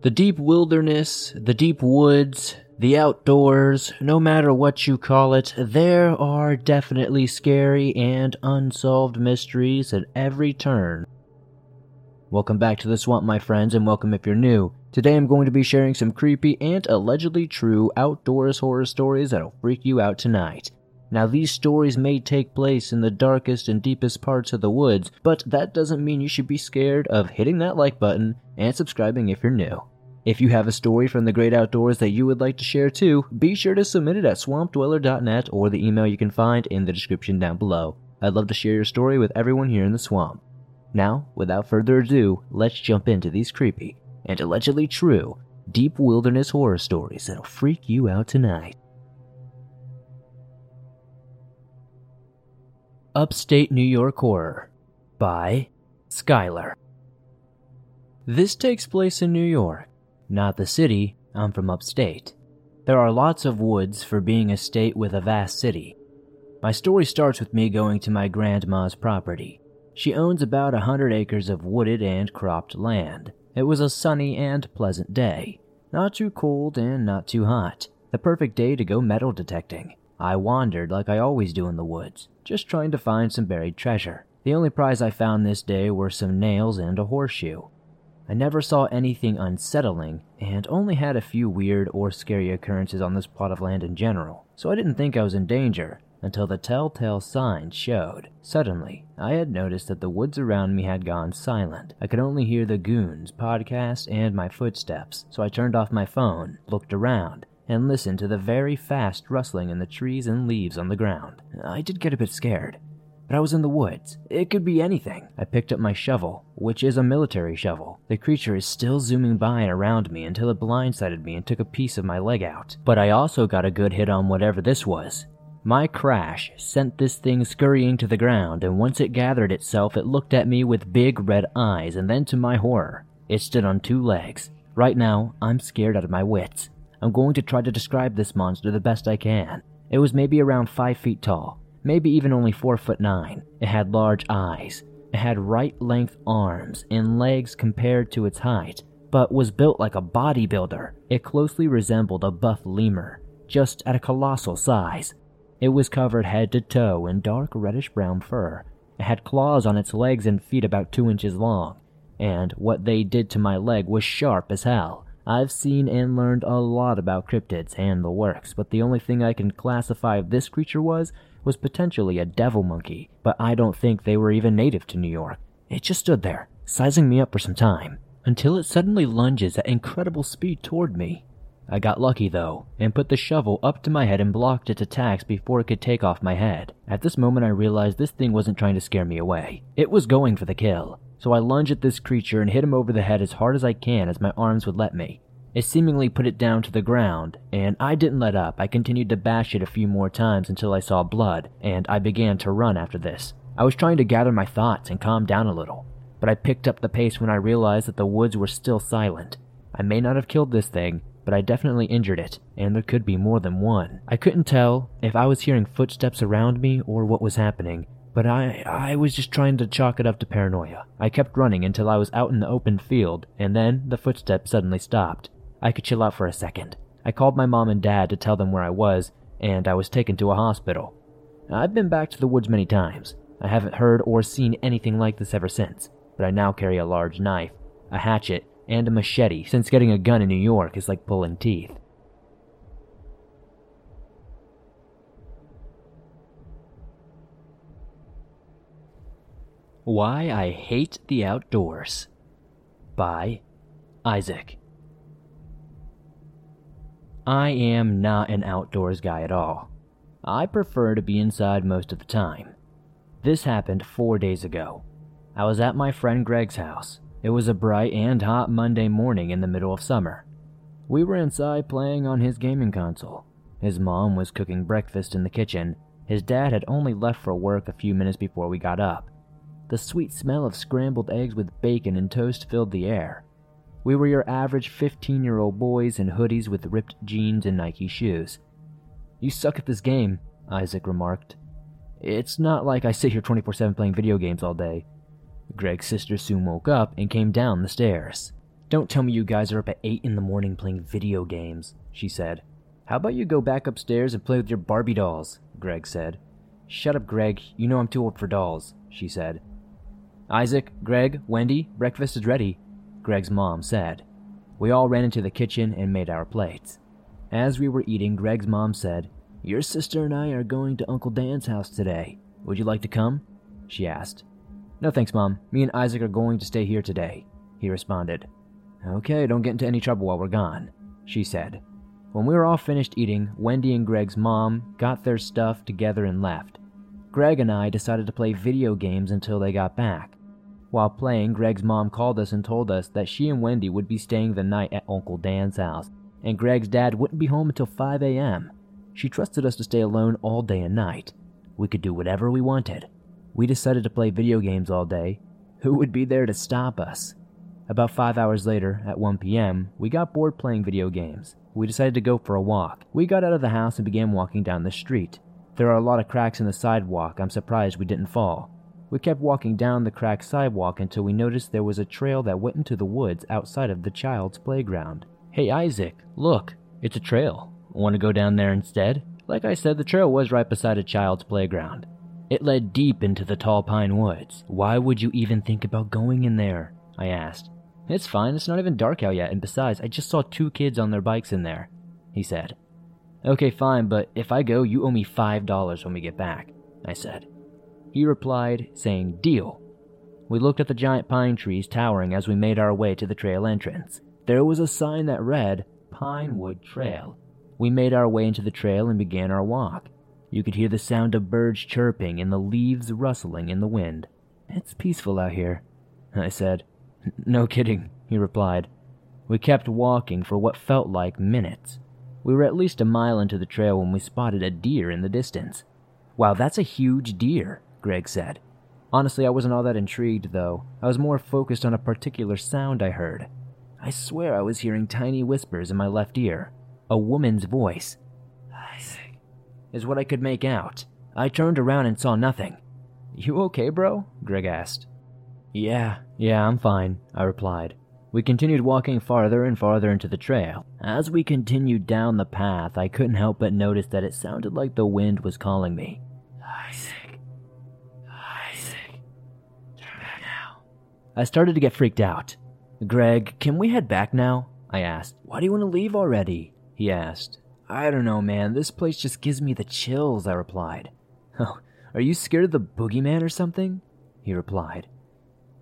The deep wilderness, the deep woods, the outdoors, no matter what you call it, there are definitely scary and unsolved mysteries at every turn. Welcome back to the swamp, my friends, and welcome if you're new. Today I'm going to be sharing some creepy and allegedly true outdoors horror stories that'll freak you out tonight. Now, these stories may take place in the darkest and deepest parts of the woods, but that doesn't mean you should be scared of hitting that like button and subscribing if you're new. If you have a story from the great outdoors that you would like to share too, be sure to submit it at swampdweller.net or the email you can find in the description down below. I'd love to share your story with everyone here in the swamp. Now, without further ado, let's jump into these creepy and allegedly true deep wilderness horror stories that'll freak you out tonight. Upstate New York Horror by Skylar. This takes place in New York, not the city, I'm from upstate. There are lots of woods for being a state with a vast city. My story starts with me going to my grandma's property. She owns about a hundred acres of wooded and cropped land. It was a sunny and pleasant day. Not too cold and not too hot. The perfect day to go metal detecting. I wandered like I always do in the woods, just trying to find some buried treasure. The only prize I found this day were some nails and a horseshoe. I never saw anything unsettling, and only had a few weird or scary occurrences on this plot of land in general, so I didn't think I was in danger until the telltale signs showed. Suddenly, I had noticed that the woods around me had gone silent. I could only hear the goons, podcast, and my footsteps, so I turned off my phone, looked around, and listened to the very fast rustling in the trees and leaves on the ground. I did get a bit scared, but I was in the woods. It could be anything. I picked up my shovel, which is a military shovel. The creature is still zooming by and around me until it blindsided me and took a piece of my leg out. But I also got a good hit on whatever this was. My crash sent this thing scurrying to the ground, and once it gathered itself, it looked at me with big red eyes, and then to my horror, it stood on two legs. Right now, I'm scared out of my wits. I'm going to try to describe this monster the best I can. It was maybe around 5 feet tall, maybe even only 4 foot 9. It had large eyes. It had right length arms and legs compared to its height, but was built like a bodybuilder. It closely resembled a buff lemur, just at a colossal size. It was covered head to toe in dark reddish brown fur. It had claws on its legs and feet about 2 inches long, and what they did to my leg was sharp as hell. I've seen and learned a lot about cryptids and the works, but the only thing I can classify this creature was was potentially a devil monkey, but I don't think they were even native to New York. It just stood there, sizing me up for some time, until it suddenly lunges at incredible speed toward me. I got lucky though, and put the shovel up to my head and blocked its attacks before it could take off my head. At this moment, I realized this thing wasn't trying to scare me away. It was going for the kill. So I lunge at this creature and hit him over the head as hard as I can as my arms would let me. It seemingly put it down to the ground, and I didn't let up. I continued to bash it a few more times until I saw blood, and I began to run after this. I was trying to gather my thoughts and calm down a little, but I picked up the pace when I realized that the woods were still silent. I may not have killed this thing, but I definitely injured it, and there could be more than one. I couldn't tell if I was hearing footsteps around me or what was happening, but I, I was just trying to chalk it up to paranoia. I kept running until I was out in the open field, and then the footsteps suddenly stopped. I could chill out for a second. I called my mom and dad to tell them where I was, and I was taken to a hospital. I've been back to the woods many times. I haven't heard or seen anything like this ever since, but I now carry a large knife, a hatchet, and a machete since getting a gun in New York is like pulling teeth. Why I Hate the Outdoors by Isaac. I am not an outdoors guy at all. I prefer to be inside most of the time. This happened four days ago. I was at my friend Greg's house. It was a bright and hot Monday morning in the middle of summer. We were inside playing on his gaming console. His mom was cooking breakfast in the kitchen. His dad had only left for work a few minutes before we got up. The sweet smell of scrambled eggs with bacon and toast filled the air. We were your average 15 year old boys in hoodies with ripped jeans and Nike shoes. You suck at this game, Isaac remarked. It's not like I sit here 24 7 playing video games all day. Greg's sister soon woke up and came down the stairs. Don't tell me you guys are up at 8 in the morning playing video games, she said. How about you go back upstairs and play with your Barbie dolls? Greg said. Shut up, Greg. You know I'm too old for dolls, she said. Isaac, Greg, Wendy, breakfast is ready, Greg's mom said. We all ran into the kitchen and made our plates. As we were eating, Greg's mom said, Your sister and I are going to Uncle Dan's house today. Would you like to come? She asked. No thanks, Mom. Me and Isaac are going to stay here today, he responded. Okay, don't get into any trouble while we're gone, she said. When we were all finished eating, Wendy and Greg's mom got their stuff together and left. Greg and I decided to play video games until they got back. While playing, Greg's mom called us and told us that she and Wendy would be staying the night at Uncle Dan's house, and Greg's dad wouldn't be home until 5 a.m. She trusted us to stay alone all day and night. We could do whatever we wanted. We decided to play video games all day. Who would be there to stop us? About five hours later, at 1 p.m., we got bored playing video games. We decided to go for a walk. We got out of the house and began walking down the street. There are a lot of cracks in the sidewalk. I'm surprised we didn't fall. We kept walking down the cracked sidewalk until we noticed there was a trail that went into the woods outside of the child's playground. Hey, Isaac, look, it's a trail. Want to go down there instead? Like I said, the trail was right beside a child's playground. It led deep into the tall pine woods. Why would you even think about going in there? I asked. It's fine, it's not even dark out yet, and besides, I just saw two kids on their bikes in there, he said. Okay, fine, but if I go, you owe me $5 when we get back, I said. He replied, saying, Deal. We looked at the giant pine trees towering as we made our way to the trail entrance. There was a sign that read, Pinewood Trail. We made our way into the trail and began our walk. You could hear the sound of birds chirping and the leaves rustling in the wind. It's peaceful out here, I said. No kidding, he replied. We kept walking for what felt like minutes. We were at least a mile into the trail when we spotted a deer in the distance. Wow, that's a huge deer, Greg said. Honestly, I wasn't all that intrigued, though. I was more focused on a particular sound I heard. I swear I was hearing tiny whispers in my left ear. A woman's voice. Isaac, is what I could make out. I turned around and saw nothing. You okay, bro? Greg asked. Yeah, yeah, I'm fine, I replied. We continued walking farther and farther into the trail. As we continued down the path, I couldn't help but notice that it sounded like the wind was calling me. Isaac. I started to get freaked out. Greg, can we head back now? I asked. Why do you want to leave already? He asked. I don't know, man. This place just gives me the chills, I replied. Oh, are you scared of the boogeyman or something? He replied.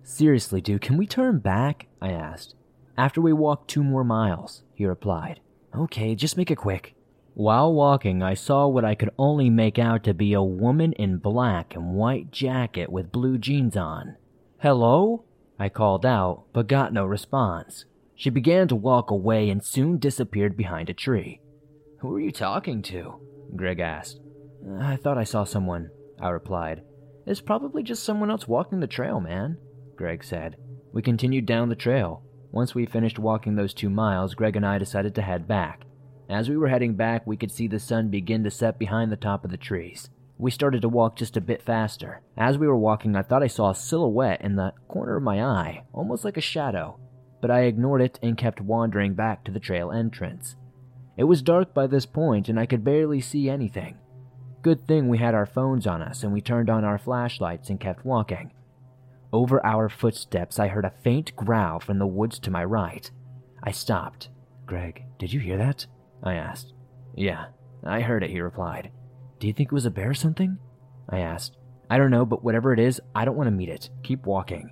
Seriously, dude, can we turn back? I asked. After we walked two more miles, he replied. Okay, just make it quick. While walking, I saw what I could only make out to be a woman in black and white jacket with blue jeans on. Hello? I called out, but got no response. She began to walk away and soon disappeared behind a tree. Who are you talking to? Greg asked. I thought I saw someone, I replied. It's probably just someone else walking the trail, man. Greg said. We continued down the trail. Once we finished walking those two miles, Greg and I decided to head back. As we were heading back, we could see the sun begin to set behind the top of the trees. We started to walk just a bit faster. As we were walking, I thought I saw a silhouette in the corner of my eye, almost like a shadow, but I ignored it and kept wandering back to the trail entrance. It was dark by this point, and I could barely see anything. Good thing we had our phones on us, and we turned on our flashlights and kept walking. Over our footsteps, I heard a faint growl from the woods to my right. I stopped. Greg, did you hear that? I asked. Yeah, I heard it, he replied. Do you think it was a bear or something? I asked. I don't know, but whatever it is, I don't want to meet it. Keep walking.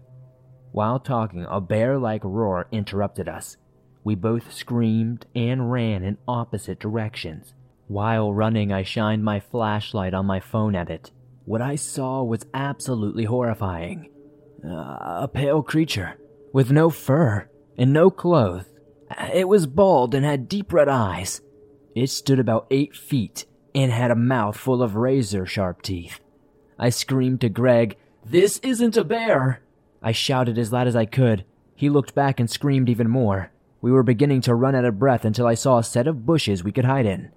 While talking, a bear like roar interrupted us. We both screamed and ran in opposite directions. While running, I shined my flashlight on my phone at it. What I saw was absolutely horrifying. Uh, a pale creature, with no fur and no clothes. It was bald and had deep red eyes. It stood about eight feet and had a mouth full of razor sharp teeth. I screamed to Greg, This isn't a bear! I shouted as loud as I could. He looked back and screamed even more. We were beginning to run out of breath until I saw a set of bushes we could hide in.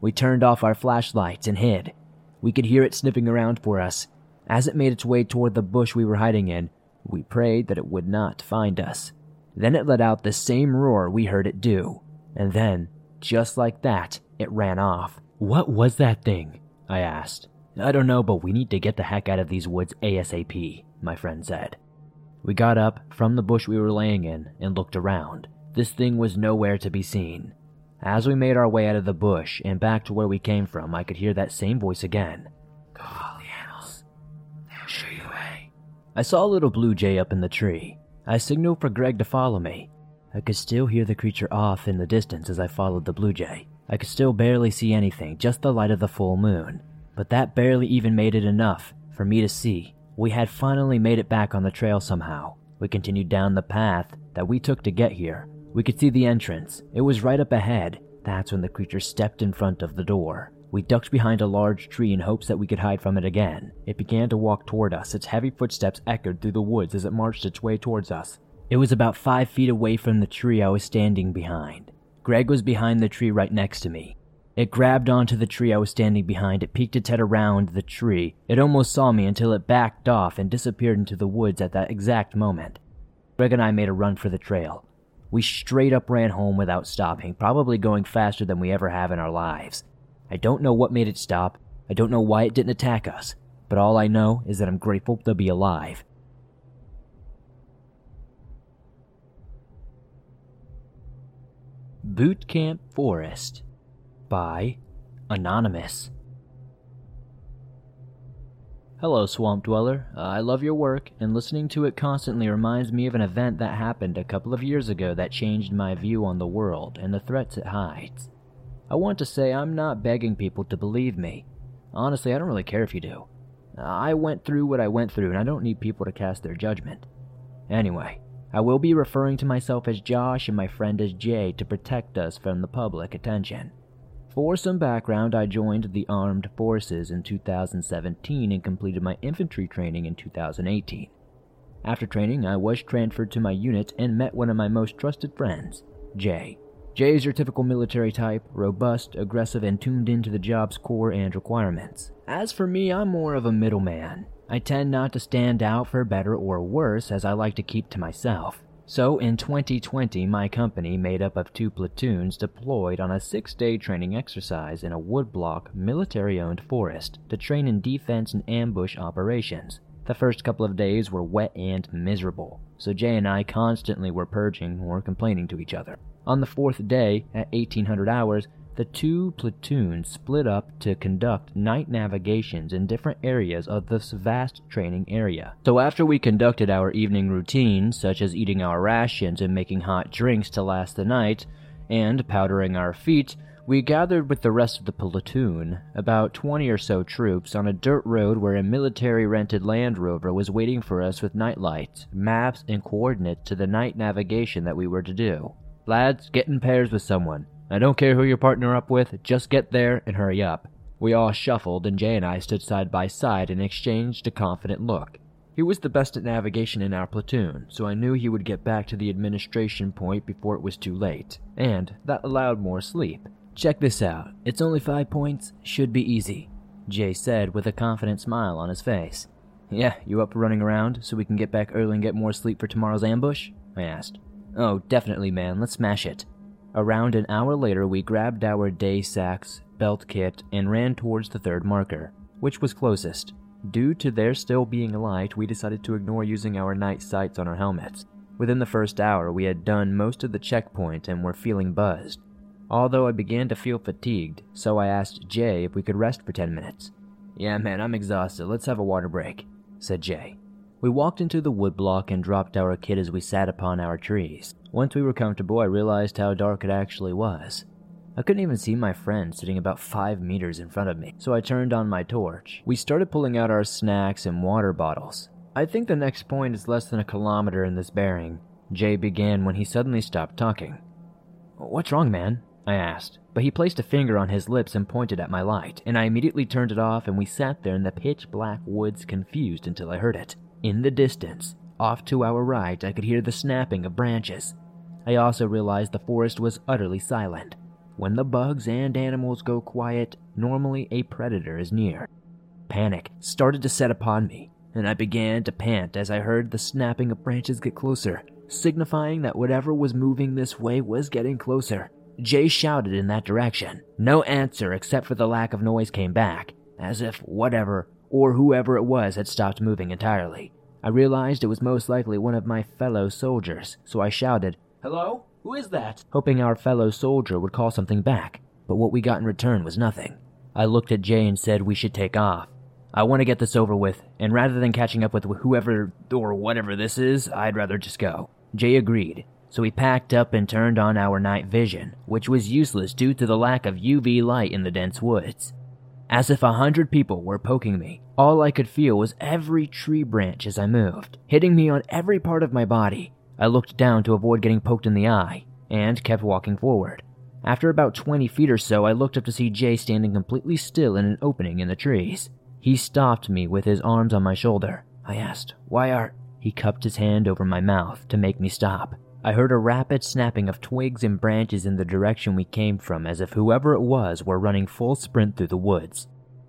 We turned off our flashlights and hid. We could hear it sniffing around for us. As it made its way toward the bush we were hiding in, we prayed that it would not find us. Then it let out the same roar we heard it do. And then, just like that, it ran off. What was that thing? I asked. I don't know, but we need to get the heck out of these woods ASAP, my friend said. We got up from the bush we were laying in and looked around. This thing was nowhere to be seen. As we made our way out of the bush and back to where we came from, I could hear that same voice again. Go follow the animals. They'll show you the way. I saw a little blue jay up in the tree. I signaled for Greg to follow me. I could still hear the creature off in the distance as I followed the blue jay. I could still barely see anything, just the light of the full moon. But that barely even made it enough for me to see. We had finally made it back on the trail somehow. We continued down the path that we took to get here. We could see the entrance. It was right up ahead. That's when the creature stepped in front of the door. We ducked behind a large tree in hopes that we could hide from it again. It began to walk toward us. Its heavy footsteps echoed through the woods as it marched its way towards us. It was about five feet away from the tree I was standing behind. Greg was behind the tree right next to me. It grabbed onto the tree I was standing behind. It peeked its head around the tree. It almost saw me until it backed off and disappeared into the woods at that exact moment. Greg and I made a run for the trail. We straight up ran home without stopping, probably going faster than we ever have in our lives. I don't know what made it stop. I don't know why it didn't attack us. But all I know is that I'm grateful to be alive. Boot Camp Forest by Anonymous. Hello, Swamp Dweller. Uh, I love your work, and listening to it constantly reminds me of an event that happened a couple of years ago that changed my view on the world and the threats it hides. I want to say I'm not begging people to believe me. Honestly, I don't really care if you do. I went through what I went through, and I don't need people to cast their judgment. Anyway, I will be referring to myself as Josh and my friend as Jay to protect us from the public attention. For some background, I joined the armed forces in 2017 and completed my infantry training in 2018. After training, I was transferred to my unit and met one of my most trusted friends, Jay. Jay is your typical military type, robust, aggressive, and tuned into the job's core and requirements. As for me, I'm more of a middleman. I tend not to stand out for better or worse as I like to keep to myself. So in 2020, my company, made up of two platoons, deployed on a six day training exercise in a woodblock, military owned forest to train in defense and ambush operations. The first couple of days were wet and miserable, so Jay and I constantly were purging or complaining to each other. On the fourth day, at 1800 hours, the two platoons split up to conduct night navigations in different areas of this vast training area. So after we conducted our evening routines, such as eating our rations and making hot drinks to last the night, and powdering our feet, we gathered with the rest of the platoon, about 20 or so troops, on a dirt road where a military rented Land Rover was waiting for us with nightlights, maps, and coordinates to the night navigation that we were to do. Lads, get in pairs with someone. I don't care who you partner up with, just get there and hurry up. We all shuffled, and Jay and I stood side by side and exchanged a confident look. He was the best at navigation in our platoon, so I knew he would get back to the administration point before it was too late, and that allowed more sleep. Check this out. It's only five points, should be easy, Jay said with a confident smile on his face. Yeah, you up running around so we can get back early and get more sleep for tomorrow's ambush? I asked. Oh, definitely, man. Let's smash it. Around an hour later, we grabbed our day sacks, belt kit, and ran towards the third marker, which was closest. Due to there still being light, we decided to ignore using our night sights on our helmets. Within the first hour, we had done most of the checkpoint and were feeling buzzed. Although I began to feel fatigued, so I asked Jay if we could rest for 10 minutes. Yeah, man, I'm exhausted. Let's have a water break, said Jay. We walked into the woodblock and dropped our kit as we sat upon our trees. Once we were comfortable, I realized how dark it actually was. I couldn't even see my friend sitting about five meters in front of me, so I turned on my torch. We started pulling out our snacks and water bottles. I think the next point is less than a kilometer in this bearing. Jay began when he suddenly stopped talking. What's wrong, man? I asked, but he placed a finger on his lips and pointed at my light, and I immediately turned it off and we sat there in the pitch black woods confused until I heard it. In the distance, off to our right, I could hear the snapping of branches. I also realized the forest was utterly silent. When the bugs and animals go quiet, normally a predator is near. Panic started to set upon me, and I began to pant as I heard the snapping of branches get closer. signifying that whatever was moving this way was getting closer. Jay shouted in that direction. No answer except for the lack of noise came back, as if whatever or whoever it was had stopped moving entirely. I realized it was most likely one of my fellow soldiers, so I shouted, Hello? Who is that? Hoping our fellow soldier would call something back, but what we got in return was nothing. I looked at Jay and said we should take off. I want to get this over with, and rather than catching up with whoever or whatever this is, I'd rather just go. Jay agreed, so we packed up and turned on our night vision, which was useless due to the lack of UV light in the dense woods. As if a hundred people were poking me, all I could feel was every tree branch as I moved, hitting me on every part of my body. I looked down to avoid getting poked in the eye, and kept walking forward. After about 20 feet or so, I looked up to see Jay standing completely still in an opening in the trees. He stopped me with his arms on my shoulder. I asked, Why are. He cupped his hand over my mouth to make me stop. I heard a rapid snapping of twigs and branches in the direction we came from, as if whoever it was were running full sprint through the woods.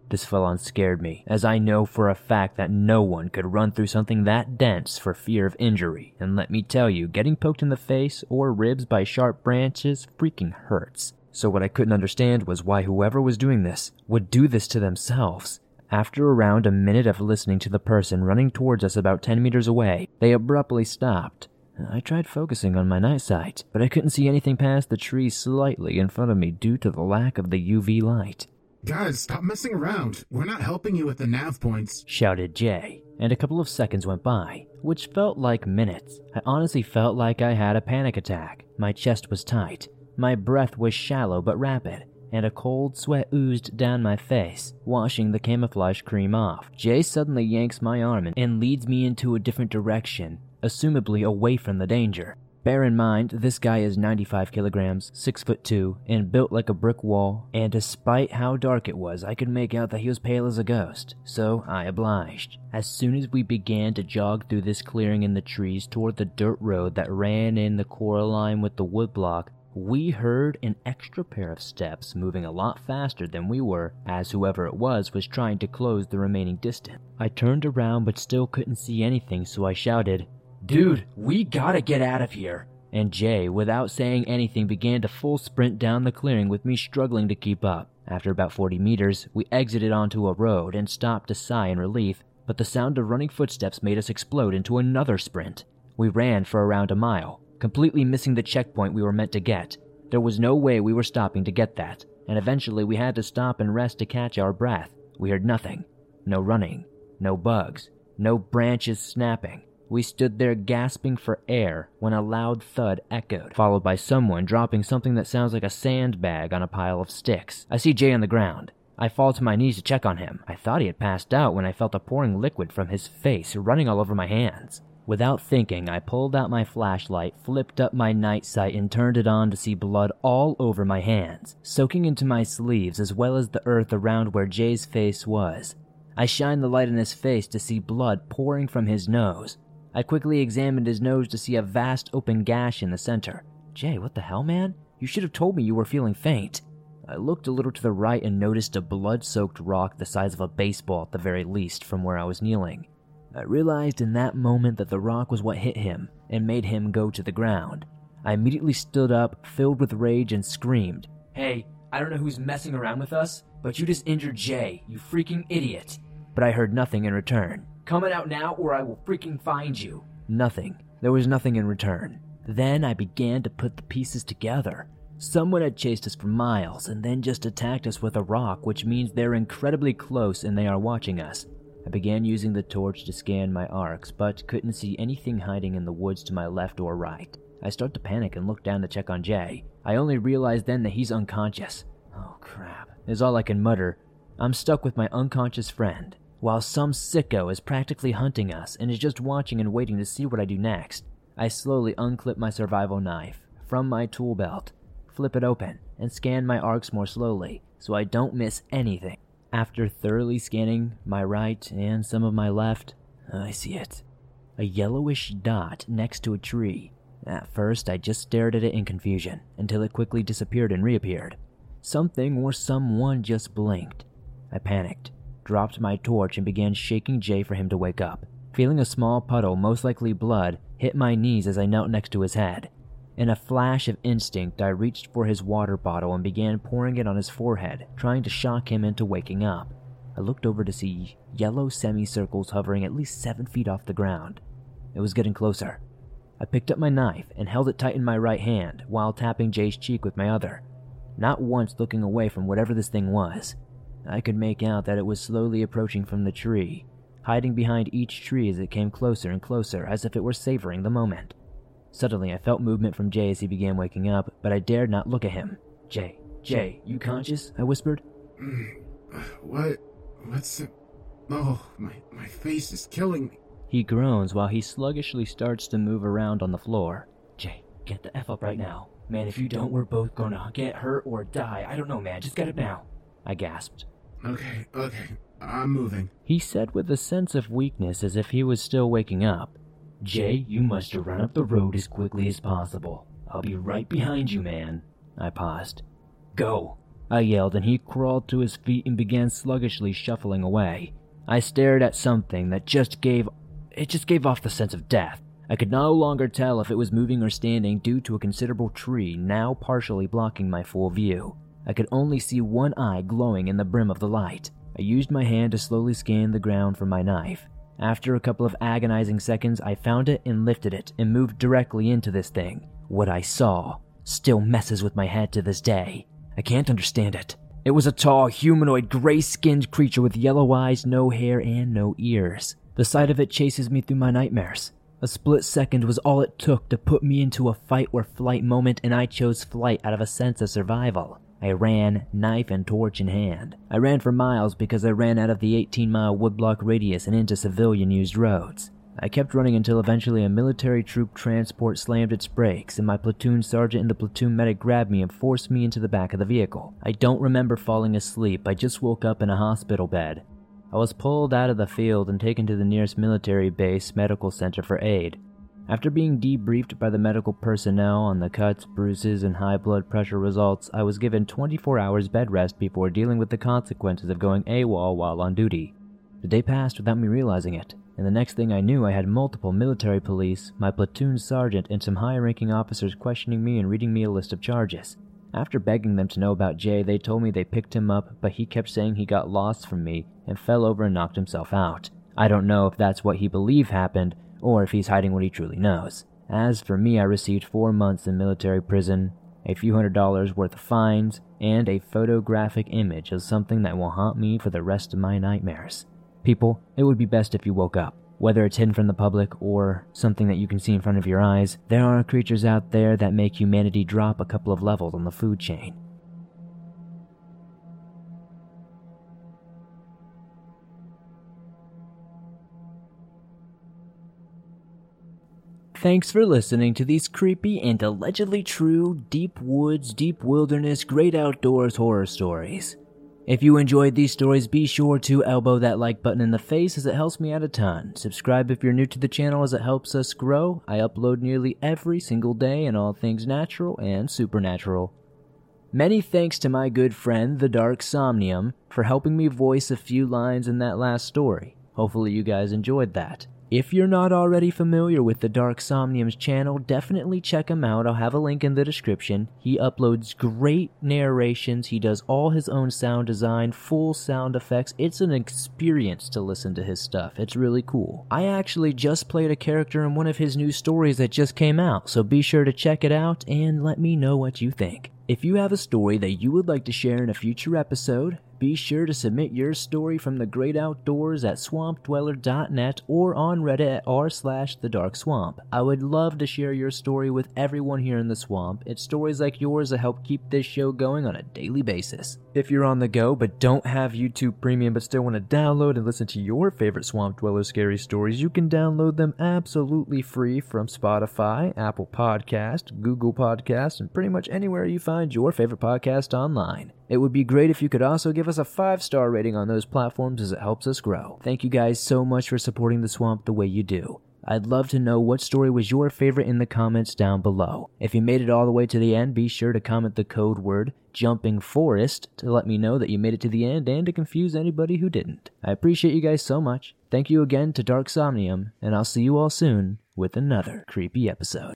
This full on scared me, as I know for a fact that no one could run through something that dense for fear of injury, and let me tell you, getting poked in the face or ribs by sharp branches freaking hurts. So, what I couldn't understand was why whoever was doing this would do this to themselves. After around a minute of listening to the person running towards us about 10 meters away, they abruptly stopped. I tried focusing on my night sight, but I couldn't see anything past the trees slightly in front of me due to the lack of the UV light. Guys, stop messing around. We're not helping you with the nav points, shouted Jay, and a couple of seconds went by, which felt like minutes. I honestly felt like I had a panic attack. My chest was tight, my breath was shallow but rapid, and a cold sweat oozed down my face, washing the camouflage cream off. Jay suddenly yanks my arm and leads me into a different direction, assumably away from the danger. Bear in mind, this guy is 95 kilograms, 6 foot 2, and built like a brick wall, and despite how dark it was, I could make out that he was pale as a ghost, so I obliged. As soon as we began to jog through this clearing in the trees toward the dirt road that ran in the line with the woodblock, we heard an extra pair of steps moving a lot faster than we were, as whoever it was was trying to close the remaining distance. I turned around but still couldn't see anything, so I shouted, Dude, we gotta get out of here. And Jay, without saying anything, began to full sprint down the clearing with me struggling to keep up. After about 40 meters, we exited onto a road and stopped to sigh in relief, but the sound of running footsteps made us explode into another sprint. We ran for around a mile, completely missing the checkpoint we were meant to get. There was no way we were stopping to get that, and eventually we had to stop and rest to catch our breath. We heard nothing. No running. No bugs. No branches snapping. We stood there gasping for air when a loud thud echoed, followed by someone dropping something that sounds like a sandbag on a pile of sticks. I see Jay on the ground. I fall to my knees to check on him. I thought he had passed out when I felt a pouring liquid from his face running all over my hands. Without thinking, I pulled out my flashlight, flipped up my night sight, and turned it on to see blood all over my hands, soaking into my sleeves as well as the earth around where Jay's face was. I shined the light in his face to see blood pouring from his nose. I quickly examined his nose to see a vast open gash in the center. Jay, what the hell, man? You should have told me you were feeling faint. I looked a little to the right and noticed a blood soaked rock the size of a baseball at the very least from where I was kneeling. I realized in that moment that the rock was what hit him and made him go to the ground. I immediately stood up, filled with rage, and screamed, Hey, I don't know who's messing around with us, but you just injured Jay, you freaking idiot. But I heard nothing in return. Coming out now or I will freaking find you. Nothing. There was nothing in return. Then I began to put the pieces together. Someone had chased us for miles and then just attacked us with a rock, which means they're incredibly close and they are watching us. I began using the torch to scan my arcs, but couldn't see anything hiding in the woods to my left or right. I start to panic and look down to check on Jay. I only realize then that he's unconscious. Oh crap, is all I can mutter. I'm stuck with my unconscious friend, while some sicko is practically hunting us and is just watching and waiting to see what I do next. I slowly unclip my survival knife from my tool belt, flip it open, and scan my arcs more slowly so I don't miss anything. After thoroughly scanning my right and some of my left, I see it. A yellowish dot next to a tree. At first, I just stared at it in confusion until it quickly disappeared and reappeared. Something or someone just blinked. I panicked, dropped my torch, and began shaking Jay for him to wake up. Feeling a small puddle, most likely blood, hit my knees as I knelt next to his head. In a flash of instinct, I reached for his water bottle and began pouring it on his forehead, trying to shock him into waking up. I looked over to see yellow semicircles hovering at least seven feet off the ground. It was getting closer. I picked up my knife and held it tight in my right hand while tapping Jay's cheek with my other, not once looking away from whatever this thing was. I could make out that it was slowly approaching from the tree, hiding behind each tree as it came closer and closer, as if it were savoring the moment. Suddenly, I felt movement from Jay as he began waking up, but I dared not look at him. Jay, Jay, you conscious? I whispered. What? What's it? Oh, my, my face is killing me. He groans while he sluggishly starts to move around on the floor. Jay, get the F up right now. Man, if you don't, we're both gonna get hurt or die. I don't know, man. Just get up now. I gasped. Okay, okay, I'm moving. He said with a sense of weakness as if he was still waking up. Jay, you must run up the road as quickly as possible. I'll be right behind you, man. I paused. Go, I yelled, and he crawled to his feet and began sluggishly shuffling away. I stared at something that just gave it just gave off the sense of death. I could no longer tell if it was moving or standing due to a considerable tree now partially blocking my full view. I could only see one eye glowing in the brim of the light. I used my hand to slowly scan the ground for my knife. After a couple of agonizing seconds, I found it and lifted it and moved directly into this thing. What I saw still messes with my head to this day. I can't understand it. It was a tall, humanoid, gray skinned creature with yellow eyes, no hair, and no ears. The sight of it chases me through my nightmares. A split second was all it took to put me into a fight or flight moment, and I chose flight out of a sense of survival. I ran, knife and torch in hand. I ran for miles because I ran out of the 18 mile woodblock radius and into civilian used roads. I kept running until eventually a military troop transport slammed its brakes, and my platoon sergeant and the platoon medic grabbed me and forced me into the back of the vehicle. I don't remember falling asleep, I just woke up in a hospital bed. I was pulled out of the field and taken to the nearest military base medical center for aid. After being debriefed by the medical personnel on the cuts, bruises, and high blood pressure results, I was given 24 hours bed rest before dealing with the consequences of going AWOL while on duty. The day passed without me realizing it, and the next thing I knew, I had multiple military police, my platoon sergeant, and some high ranking officers questioning me and reading me a list of charges. After begging them to know about Jay, they told me they picked him up, but he kept saying he got lost from me and fell over and knocked himself out. I don't know if that's what he believed happened, or if he's hiding what he truly knows. As for me, I received four months in military prison, a few hundred dollars worth of fines, and a photographic image of something that will haunt me for the rest of my nightmares. People, it would be best if you woke up. Whether it's hidden from the public or something that you can see in front of your eyes, there are creatures out there that make humanity drop a couple of levels on the food chain. Thanks for listening to these creepy and allegedly true deep woods, deep wilderness, great outdoors horror stories. If you enjoyed these stories, be sure to elbow that like button in the face as it helps me out a ton. Subscribe if you're new to the channel as it helps us grow. I upload nearly every single day in all things natural and supernatural. Many thanks to my good friend, the Dark Somnium, for helping me voice a few lines in that last story. Hopefully, you guys enjoyed that. If you're not already familiar with the Dark Somnium's channel, definitely check him out. I'll have a link in the description. He uploads great narrations. He does all his own sound design, full sound effects. It's an experience to listen to his stuff. It's really cool. I actually just played a character in one of his new stories that just came out, so be sure to check it out and let me know what you think. If you have a story that you would like to share in a future episode, be sure to submit your story from the great outdoors at swampdweller.net or on Reddit at r slash the dark swamp. I would love to share your story with everyone here in the swamp. It's stories like yours that help keep this show going on a daily basis. If you're on the go but don't have YouTube Premium but still want to download and listen to your favorite Swamp Dweller scary stories, you can download them absolutely free from Spotify, Apple Podcast, Google Podcast, and pretty much anywhere you find your favorite podcast online. It would be great if you could also give us a five star rating on those platforms as it helps us grow. Thank you guys so much for supporting the swamp the way you do. I'd love to know what story was your favorite in the comments down below. If you made it all the way to the end, be sure to comment the code word jumping forest to let me know that you made it to the end and to confuse anybody who didn't. I appreciate you guys so much. Thank you again to Dark Somnium, and I'll see you all soon with another creepy episode.